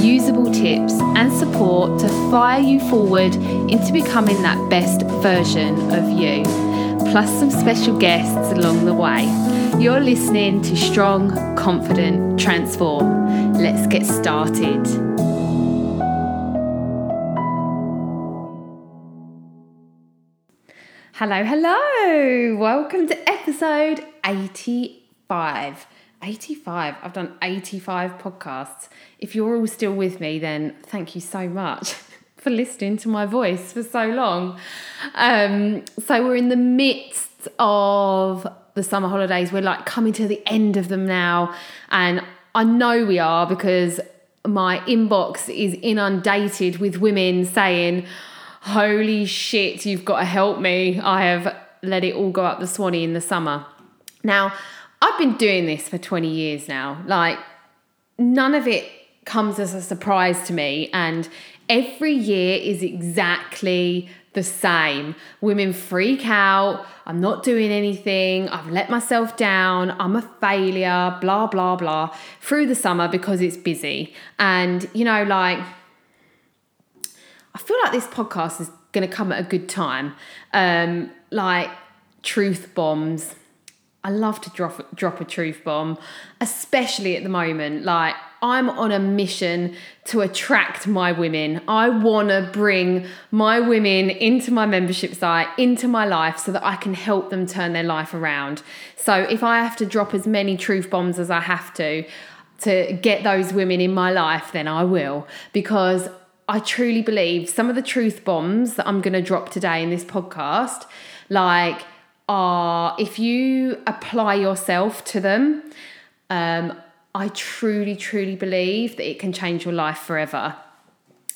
usable tips, and support to fire you forward into becoming that best version of you, plus some special guests along the way. You're listening to Strong, Confident, Transform. Let's get started. Hello, hello. Welcome to episode 85. 85. I've done 85 podcasts. If you're all still with me, then thank you so much for listening to my voice for so long. Um, so we're in the midst of the summer holidays. We're like coming to the end of them now. And I know we are because my inbox is inundated with women saying, Holy shit, you've got to help me. I have let it all go up the swanny in the summer. Now, I've been doing this for 20 years now. Like, none of it comes as a surprise to me. And every year is exactly the same. Women freak out. I'm not doing anything. I've let myself down. I'm a failure, blah, blah, blah, through the summer because it's busy. And, you know, like, I feel like this podcast is going to come at a good time. Um, like, truth bombs I love to drop drop a truth bomb, especially at the moment. Like I'm on a mission to attract my women. I want to bring my women into my membership site, into my life so that I can help them turn their life around. So if I have to drop as many truth bombs as I have to to get those women in my life, then I will because I truly believe some of the truth bombs that I'm going to drop today in this podcast like are if you apply yourself to them, um, I truly, truly believe that it can change your life forever.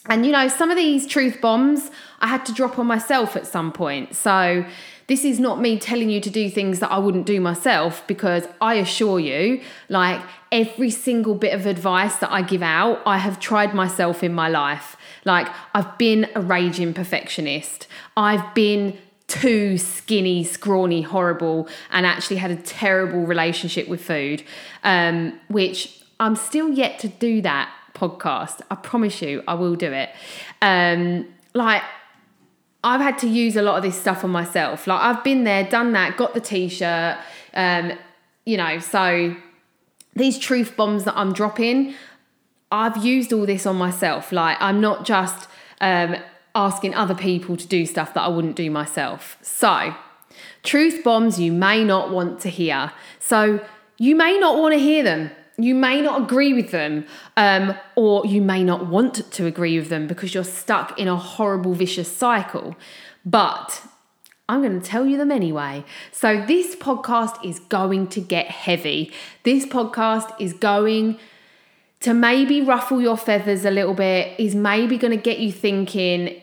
And you know, some of these truth bombs I had to drop on myself at some point. So this is not me telling you to do things that I wouldn't do myself because I assure you, like every single bit of advice that I give out, I have tried myself in my life. Like I've been a raging perfectionist. I've been too skinny, scrawny, horrible, and actually had a terrible relationship with food, um, which I'm still yet to do that podcast. I promise you, I will do it. Um, like, I've had to use a lot of this stuff on myself. Like, I've been there, done that, got the t shirt, um, you know, so these truth bombs that I'm dropping, I've used all this on myself. Like, I'm not just um, asking other people to do stuff that I wouldn't do myself. So, truth bombs you may not want to hear. So, you may not want to hear them. You may not agree with them, um, or you may not want to agree with them because you're stuck in a horrible, vicious cycle. But I'm going to tell you them anyway. So, this podcast is going to get heavy. This podcast is going to maybe ruffle your feathers a little bit, is maybe going to get you thinking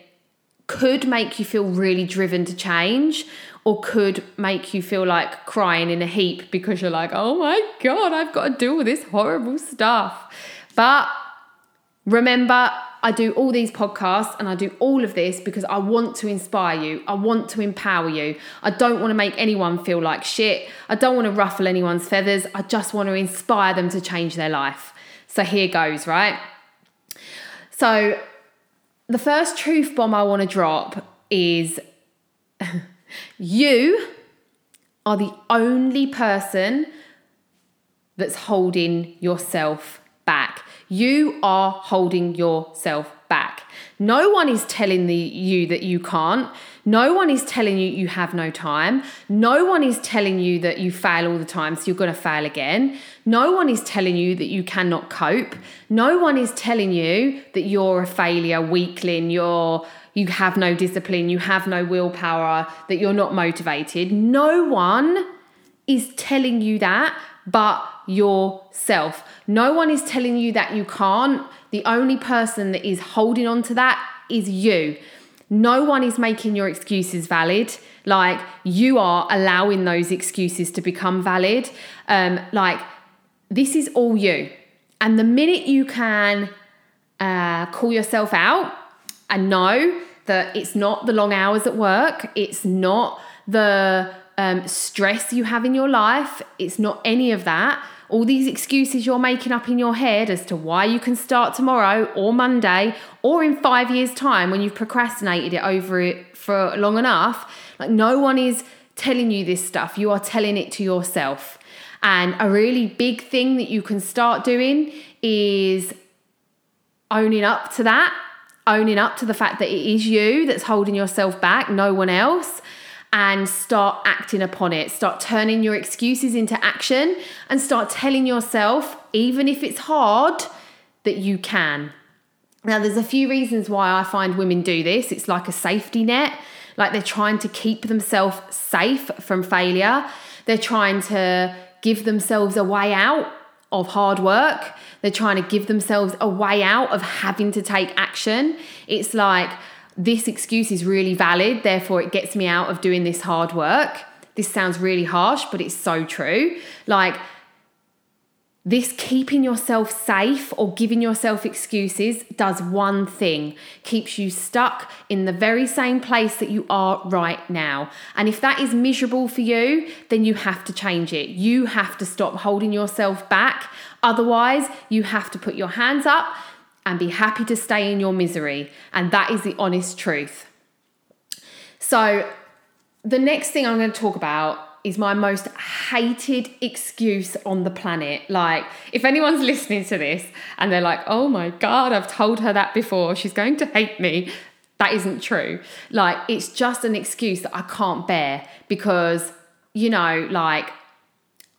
could make you feel really driven to change or could make you feel like crying in a heap because you're like, oh my God, I've got to deal with this horrible stuff. But remember, I do all these podcasts and I do all of this because I want to inspire you. I want to empower you. I don't want to make anyone feel like shit. I don't want to ruffle anyone's feathers. I just want to inspire them to change their life. So here goes, right? So the first truth bomb I want to drop is you are the only person that's holding yourself back. You are holding yourself back. No one is telling the, you that you can't. No one is telling you you have no time. No one is telling you that you fail all the time, so you're going to fail again. No one is telling you that you cannot cope. No one is telling you that you're a failure, weakling, you're you have no discipline, you have no willpower, that you're not motivated. No one is telling you that but yourself. No one is telling you that you can't. The only person that is holding on to that is you. No one is making your excuses valid. Like you are allowing those excuses to become valid. Um, like this is all you. And the minute you can uh, call yourself out and know that it's not the long hours at work, it's not the um, stress you have in your life, it's not any of that. All these excuses you're making up in your head as to why you can start tomorrow or Monday or in five years' time when you've procrastinated it over it for long enough. Like, no one is telling you this stuff. You are telling it to yourself. And a really big thing that you can start doing is owning up to that, owning up to the fact that it is you that's holding yourself back, no one else, and start acting upon it. Start turning your excuses into action and start telling yourself, even if it's hard, that you can. Now, there's a few reasons why I find women do this. It's like a safety net, like they're trying to keep themselves safe from failure. They're trying to give themselves a way out of hard work. They're trying to give themselves a way out of having to take action. It's like, this excuse is really valid, therefore, it gets me out of doing this hard work. This sounds really harsh, but it's so true. Like, this keeping yourself safe or giving yourself excuses does one thing keeps you stuck in the very same place that you are right now. And if that is miserable for you, then you have to change it. You have to stop holding yourself back. Otherwise, you have to put your hands up and be happy to stay in your misery. And that is the honest truth. So, the next thing I'm going to talk about is my most hated excuse on the planet. Like, if anyone's listening to this and they're like, oh my God, I've told her that before, she's going to hate me. That isn't true. Like, it's just an excuse that I can't bear because, you know, like,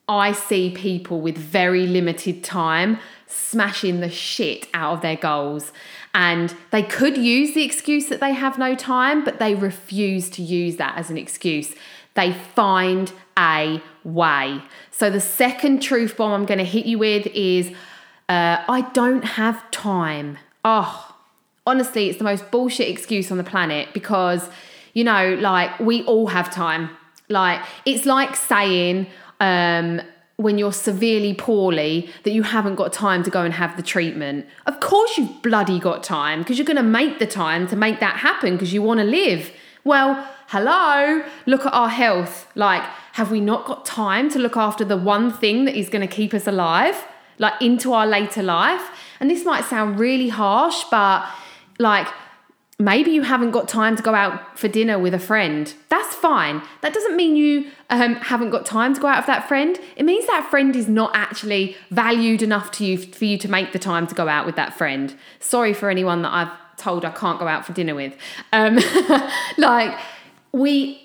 I see people with very limited time smashing the shit out of their goals. And they could use the excuse that they have no time, but they refuse to use that as an excuse. They find a way. So, the second truth bomb I'm going to hit you with is uh, I don't have time. Oh, honestly, it's the most bullshit excuse on the planet because, you know, like we all have time. Like, it's like saying, um, when you're severely poorly that you haven't got time to go and have the treatment. Of course, you've bloody got time because you're going to make the time to make that happen because you want to live. Well, hello, look at our health. Like, have we not got time to look after the one thing that is going to keep us alive, like into our later life? And this might sound really harsh, but like, maybe you haven't got time to go out for dinner with a friend. That's fine. That doesn't mean you um, haven't got time to go out with that friend. It means that friend is not actually valued enough to you for you to make the time to go out with that friend. Sorry for anyone that I've told I can't go out for dinner with. Um, like we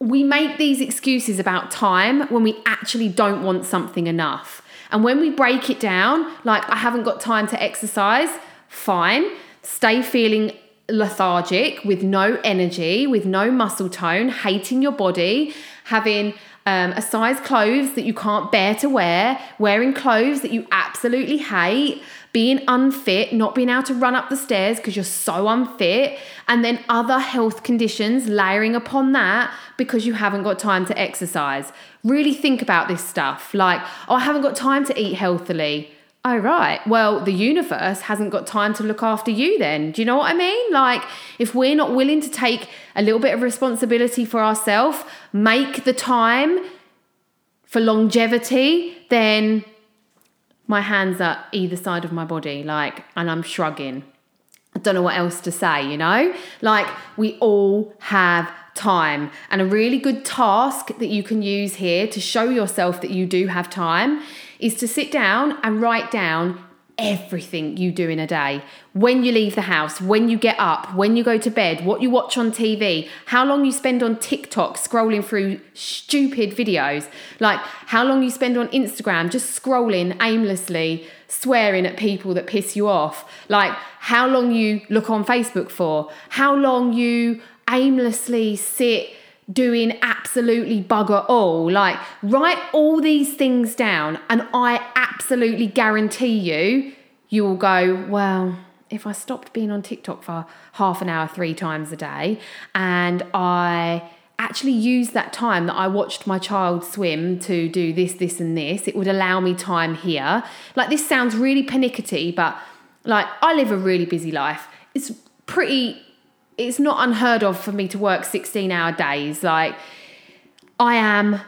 we make these excuses about time when we actually don't want something enough. And when we break it down, like I haven't got time to exercise, fine. Stay feeling lethargic, with no energy, with no muscle tone, hating your body, having um, a size clothes that you can't bear to wear, wearing clothes that you absolutely hate, being unfit, not being able to run up the stairs because you're so unfit, and then other health conditions layering upon that because you haven't got time to exercise. Really think about this stuff like, oh, I haven't got time to eat healthily. Oh, right. Well, the universe hasn't got time to look after you then. Do you know what I mean? Like, if we're not willing to take a little bit of responsibility for ourselves, make the time for longevity, then my hands are either side of my body, like, and I'm shrugging. I don't know what else to say, you know? Like, we all have time. And a really good task that you can use here to show yourself that you do have time is to sit down and write down everything you do in a day. When you leave the house, when you get up, when you go to bed, what you watch on TV, how long you spend on TikTok scrolling through stupid videos, like how long you spend on Instagram just scrolling aimlessly, swearing at people that piss you off, like how long you look on Facebook for, how long you aimlessly sit doing absolutely bugger all. Like, write all these things down, and I absolutely guarantee you, you will go, well, if I stopped being on TikTok for half an hour three times a day and I actually used that time that I watched my child swim to do this, this, and this, it would allow me time here. Like this sounds really pernickety, but like I live a really busy life. It's pretty, it's not unheard of for me to work 16 hour days. Like I am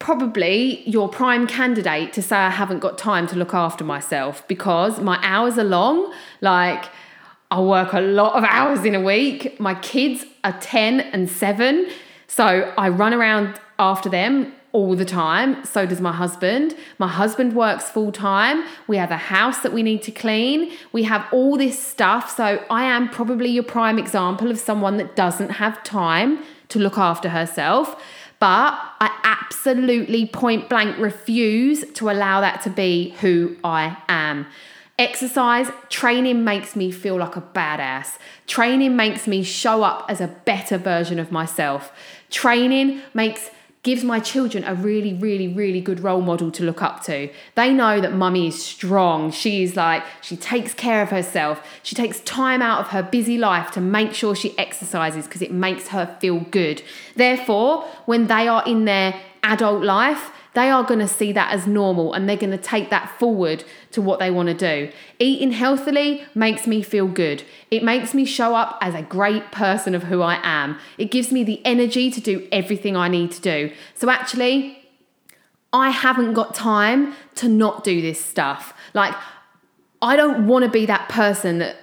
probably your prime candidate to say I haven't got time to look after myself because my hours are long. Like, I work a lot of hours in a week. My kids are 10 and 7. So I run around after them all the time. So does my husband. My husband works full time. We have a house that we need to clean. We have all this stuff. So I am probably your prime example of someone that doesn't have time to look after herself. But I absolutely point blank refuse to allow that to be who I am. Exercise, training makes me feel like a badass. Training makes me show up as a better version of myself. Training makes gives my children a really, really, really good role model to look up to. They know that mummy is strong. She's like, she takes care of herself. She takes time out of her busy life to make sure she exercises because it makes her feel good. Therefore, when they are in their adult life, they are going to see that as normal and they're going to take that forward to what they want to do. Eating healthily makes me feel good. It makes me show up as a great person of who I am. It gives me the energy to do everything I need to do. So actually, I haven't got time to not do this stuff. Like, I don't want to be that person that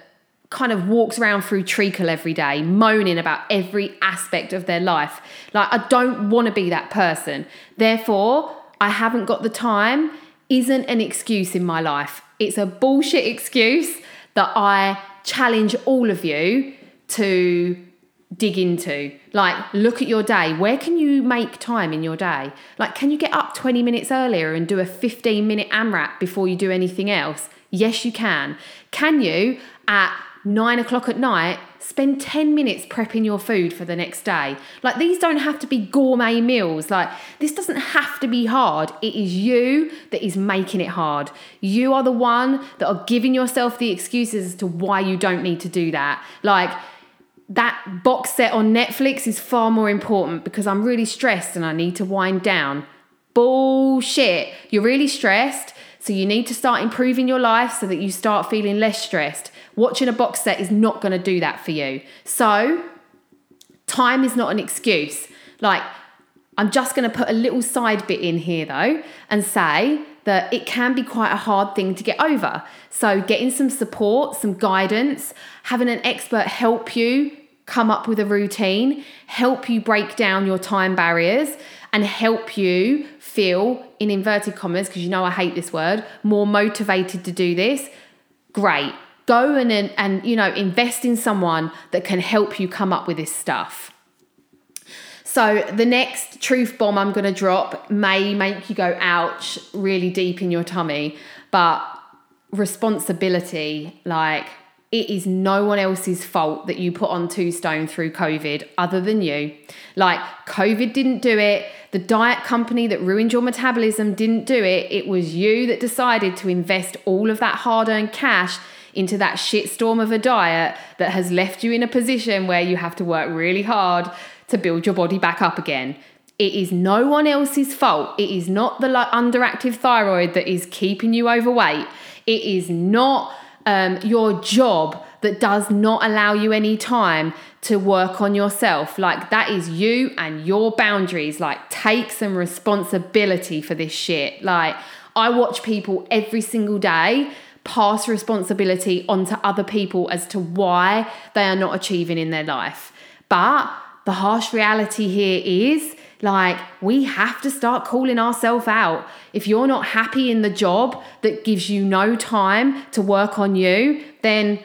kind of walks around through treacle every day, moaning about every aspect of their life. Like, I don't want to be that person. Therefore, I haven't got the time isn't an excuse in my life. It's a bullshit excuse that I challenge all of you to dig into. Like, look at your day. Where can you make time in your day? Like, can you get up 20 minutes earlier and do a 15 minute AMRAP before you do anything else? Yes, you can. Can you, at nine o'clock at night, spend 10 minutes prepping your food for the next day. Like, these don't have to be gourmet meals. Like, this doesn't have to be hard. It is you that is making it hard. You are the one that are giving yourself the excuses as to why you don't need to do that. Like, that box set on Netflix is far more important because I'm really stressed and I need to wind down. Bullshit. You're really stressed, so you need to start improving your life so that you start feeling less stressed. Watching a box set is not going to do that for you. So, time is not an excuse. Like, I'm just going to put a little side bit in here though and say that it can be quite a hard thing to get over. So, getting some support, some guidance, having an expert help you come up with a routine, help you break down your time barriers, and help you feel, in inverted commas, because you know I hate this word, more motivated to do this. Great go and, and you know invest in someone that can help you come up with this stuff. So the next truth bomb i'm going to drop may make you go ouch really deep in your tummy but responsibility like it is no one else's fault that you put on two stone through covid other than you. Like covid didn't do it. The diet company that ruined your metabolism didn't do it. It was you that decided to invest all of that hard earned cash into that shitstorm of a diet that has left you in a position where you have to work really hard to build your body back up again. It is no one else's fault. It is not the underactive thyroid that is keeping you overweight. It is not um, your job that does not allow you any time to work on yourself. Like, that is you and your boundaries. Like, take some responsibility for this shit. Like, I watch people every single day pass responsibility onto other people as to why they are not achieving in their life. But the harsh reality here is like we have to start calling ourselves out. If you're not happy in the job that gives you no time to work on you, then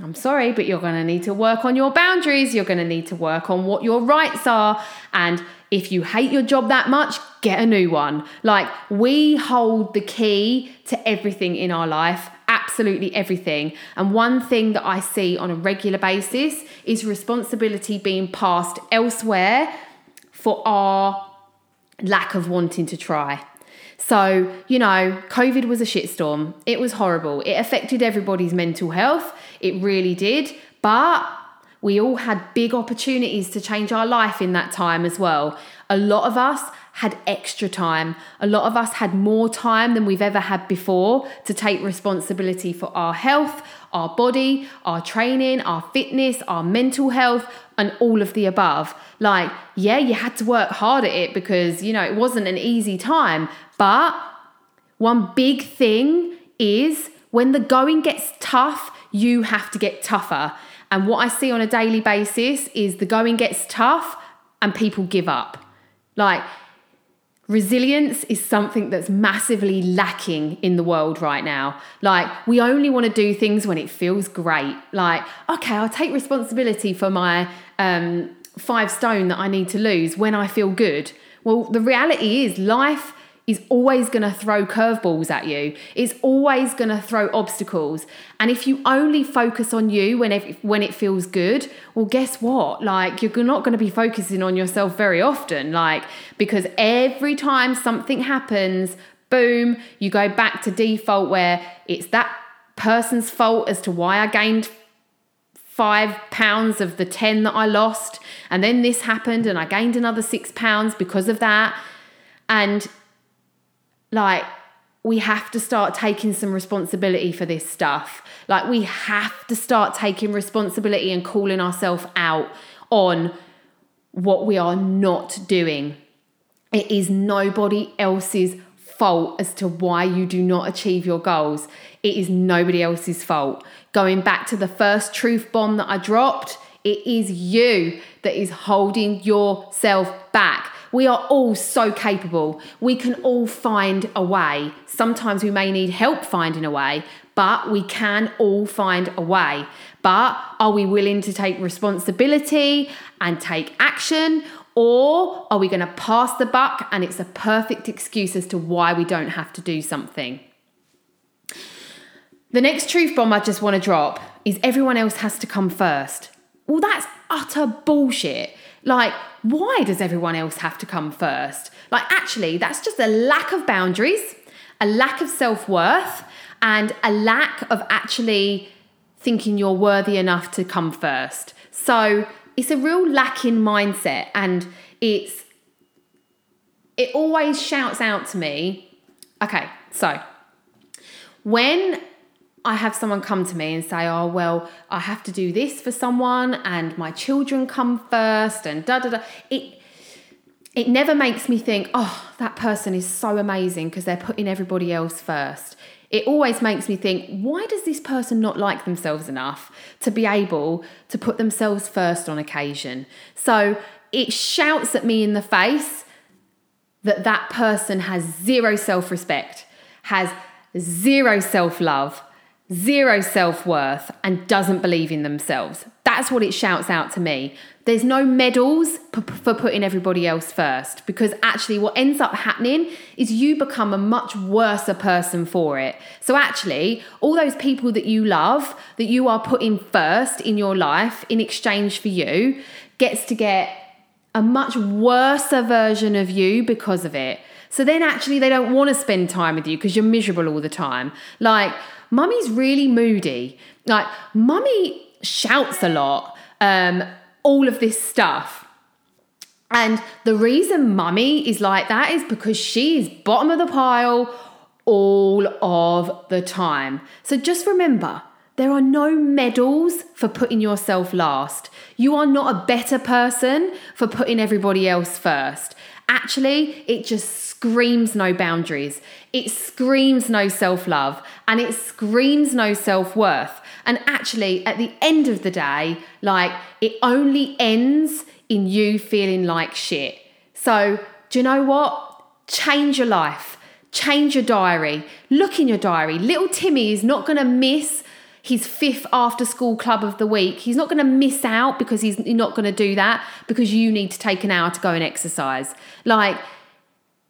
I'm sorry, but you're going to need to work on your boundaries. You're going to need to work on what your rights are. And if you hate your job that much, get a new one. Like, we hold the key to everything in our life, absolutely everything. And one thing that I see on a regular basis is responsibility being passed elsewhere for our lack of wanting to try. So, you know, COVID was a shitstorm. It was horrible. It affected everybody's mental health. It really did. But we all had big opportunities to change our life in that time as well. A lot of us had extra time. A lot of us had more time than we've ever had before to take responsibility for our health, our body, our training, our fitness, our mental health, and all of the above. Like, yeah, you had to work hard at it because, you know, it wasn't an easy time. But one big thing is when the going gets tough, you have to get tougher. And what I see on a daily basis is the going gets tough and people give up. Like, Resilience is something that's massively lacking in the world right now. Like, we only want to do things when it feels great. Like, okay, I'll take responsibility for my um, five stone that I need to lose when I feel good. Well, the reality is, life is always going to throw curveballs at you. It's always going to throw obstacles. And if you only focus on you when it, when it feels good, well, guess what? Like, you're not going to be focusing on yourself very often. Like, because every time something happens, boom, you go back to default where it's that person's fault as to why I gained five pounds of the 10 that I lost. And then this happened and I gained another six pounds because of that. And like we have to start taking some responsibility for this stuff. Like we have to start taking responsibility and calling ourselves out on what we are not doing. It is nobody else's fault as to why you do not achieve your goals. It is nobody else's fault. Going back to the first truth bomb that I dropped, it is you that is holding yourself back. We are all so capable. We can all find a way. Sometimes we may need help finding a way, but we can all find a way. But are we willing to take responsibility and take action? Or are we going to pass the buck and it's a perfect excuse as to why we don't have to do something? The next truth bomb I just want to drop is everyone else has to come first. Well, that's utter bullshit. Like, why does everyone else have to come first? Like, actually, that's just a lack of boundaries, a lack of self worth, and a lack of actually thinking you're worthy enough to come first. So, it's a real lacking mindset, and it's it always shouts out to me. Okay, so when I have someone come to me and say, oh, well, I have to do this for someone and my children come first and da da da. It, it never makes me think, oh, that person is so amazing because they're putting everybody else first. It always makes me think, why does this person not like themselves enough to be able to put themselves first on occasion? So it shouts at me in the face that that person has zero self respect, has zero self love, zero self worth, and doesn't believe in themselves. That's what it shouts out to me. There's no medals for putting everybody else first because actually, what ends up happening is you become a much worse person for it. So, actually, all those people that you love, that you are putting first in your life in exchange for you, gets to get a much worse version of you because of it. So then actually they don't want to spend time with you because you're miserable all the time. Like, mummy's really moody. Like, mummy shouts a lot, um, all of this stuff. And the reason mummy is like that is because she is bottom of the pile all of the time. So just remember, there are no medals for putting yourself last. You are not a better person for putting everybody else first. Actually, it just screams no boundaries. It screams no self love and it screams no self worth. And actually, at the end of the day, like it only ends in you feeling like shit. So, do you know what? Change your life, change your diary, look in your diary. Little Timmy is not going to miss his fifth after school club of the week. He's not going to miss out because he's not going to do that because you need to take an hour to go and exercise. Like,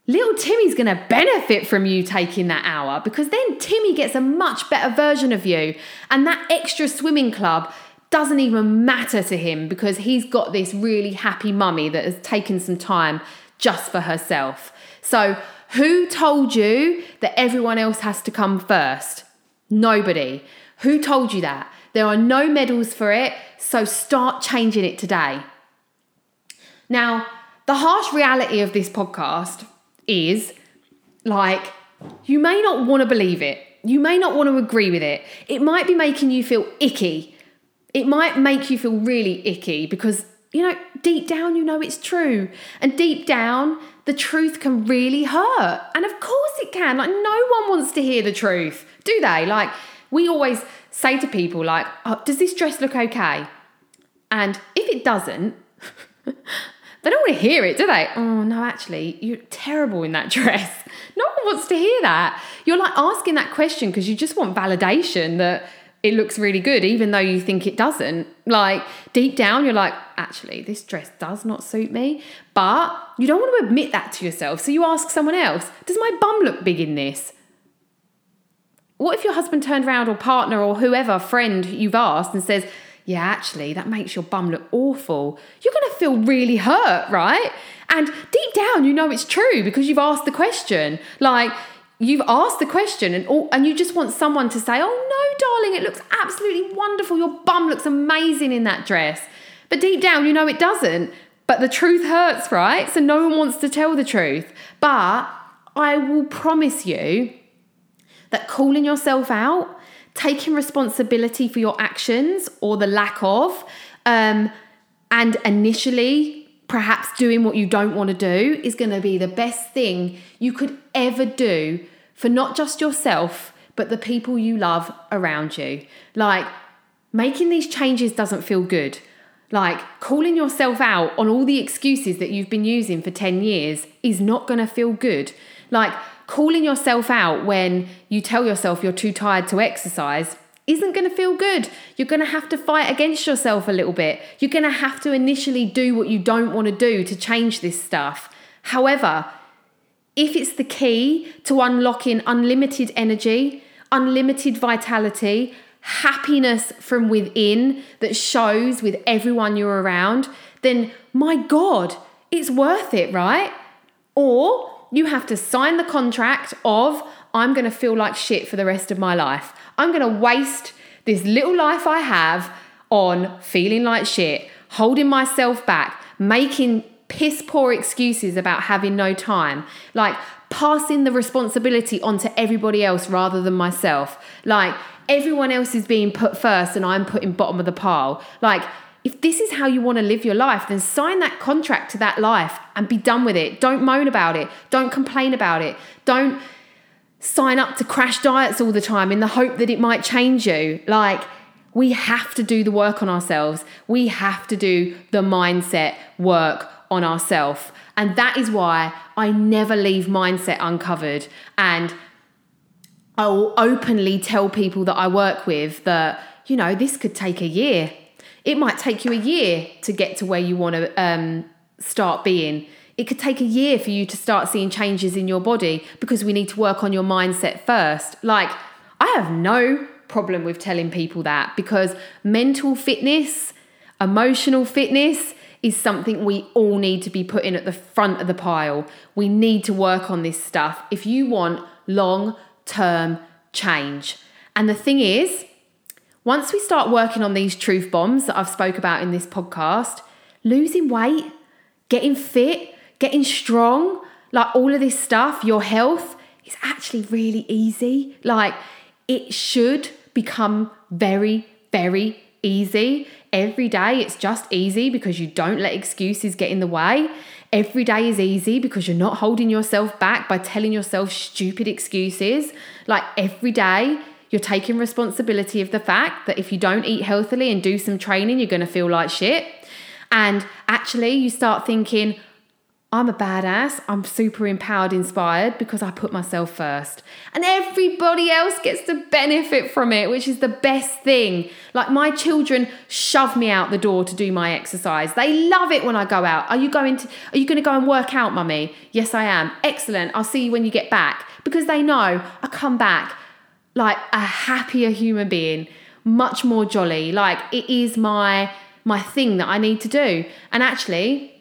little Timmy's going to benefit from you taking that hour because then Timmy gets a much better version of you. And that extra swimming club doesn't even matter to him because he's got this really happy mummy that has taken some time just for herself. So, who told you that everyone else has to come first? Nobody. Who told you that? There are no medals for it, so start changing it today. Now, the harsh reality of this podcast is like, you may not want to believe it. You may not want to agree with it. It might be making you feel icky. It might make you feel really icky because, you know, deep down you know it's true. And deep down, the truth can really hurt. And of course it can. Like, no one wants to hear the truth, do they? Like, we always say to people, like, oh, does this dress look okay? And if it doesn't, they don't want to hear it, do they? Oh, no, actually, you're terrible in that dress. No one wants to hear that. You're like asking that question because you just want validation that it looks really good, even though you think it doesn't. Like deep down, you're like, actually, this dress does not suit me. But you don't want to admit that to yourself. So you ask someone else, does my bum look big in this? What if your husband turned around or partner or whoever, friend you've asked and says, yeah, actually, that makes your bum look awful. You're going to feel really hurt, right? And deep down, you know it's true because you've asked the question. Like, you've asked the question and all, and you just want someone to say, "Oh no, darling, it looks absolutely wonderful. Your bum looks amazing in that dress." But deep down, you know it doesn't. But the truth hurts, right? So no one wants to tell the truth. But I will promise you that calling yourself out, taking responsibility for your actions or the lack of, um, and initially perhaps doing what you don't want to do is going to be the best thing you could ever do for not just yourself, but the people you love around you. Like, making these changes doesn't feel good. Like, calling yourself out on all the excuses that you've been using for 10 years is not going to feel good. Like, calling yourself out when you tell yourself you're too tired to exercise isn't going to feel good. You're going to have to fight against yourself a little bit. You're going to have to initially do what you don't want to do to change this stuff. However, if it's the key to unlocking unlimited energy, unlimited vitality, happiness from within that shows with everyone you're around, then my God, it's worth it, right? Or you have to sign the contract of, I'm going to feel like shit for the rest of my life. I'm going to waste this little life I have on feeling like shit, holding myself back, making piss poor excuses about having no time, like passing the responsibility onto everybody else rather than myself. Like everyone else is being put first and I'm putting bottom of the pile. Like if this is how you want to live your life, then sign that contract to that life and be done with it. Don't moan about it. Don't complain about it. Don't sign up to crash diets all the time in the hope that it might change you. Like, we have to do the work on ourselves. We have to do the mindset work on ourselves. And that is why I never leave mindset uncovered. And I'll openly tell people that I work with that, you know, this could take a year. It might take you a year to get to where you want to um, start being it could take a year for you to start seeing changes in your body because we need to work on your mindset first. Like, I have no problem with telling people that because mental fitness, emotional fitness is something we all need to be putting at the front of the pile. We need to work on this stuff if you want long term change. And the thing is, once we start working on these truth bombs that I've spoke about in this podcast, losing weight, getting fit, getting strong, like all of this stuff, your health is actually really easy. Like it should become very, very easy. Every day it's just easy because you don't let excuses get in the way. Every day is easy because you're not holding yourself back by telling yourself stupid excuses. Like every day, you're taking responsibility of the fact that if you don't eat healthily and do some training, you're going to feel like shit. And actually, you start thinking, I'm a badass. I'm super empowered, inspired because I put myself first. And everybody else gets to benefit from it, which is the best thing. Like my children shove me out the door to do my exercise. They love it when I go out. Are you going to are you going to go and work out, mummy? Yes, I am. Excellent. I'll see you when you get back. Because they know I come back like a happier human being, much more jolly. Like it is my my thing that I need to do. And actually,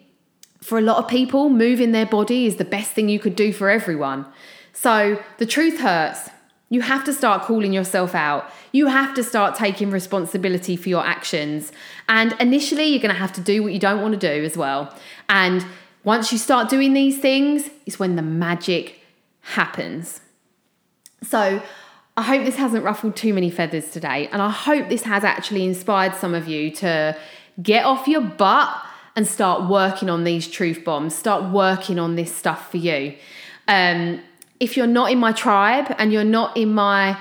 for a lot of people, moving their body is the best thing you could do for everyone. So the truth hurts. You have to start calling yourself out. You have to start taking responsibility for your actions. And initially, you're going to have to do what you don't want to do as well. And once you start doing these things, is when the magic happens. So, I hope this hasn't ruffled too many feathers today. And I hope this has actually inspired some of you to get off your butt and start working on these truth bombs, start working on this stuff for you. Um, if you're not in my tribe and you're not in my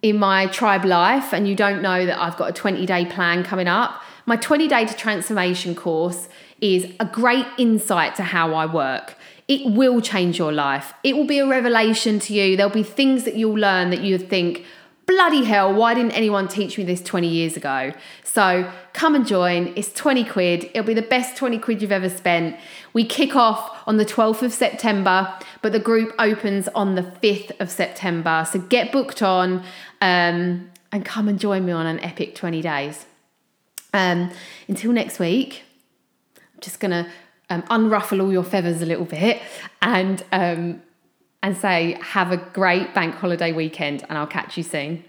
in my tribe life and you don't know that I've got a 20 day plan coming up, my 20 day to transformation course is a great insight to how I work. It will change your life. It will be a revelation to you. There'll be things that you'll learn that you think, bloody hell, why didn't anyone teach me this 20 years ago? So come and join. It's 20 quid. It'll be the best 20 quid you've ever spent. We kick off on the 12th of September, but the group opens on the 5th of September. So get booked on um, and come and join me on an epic 20 days. Um, until next week, I'm just going to um, unruffle all your feathers a little bit and um, and say have a great bank holiday weekend and I'll catch you soon.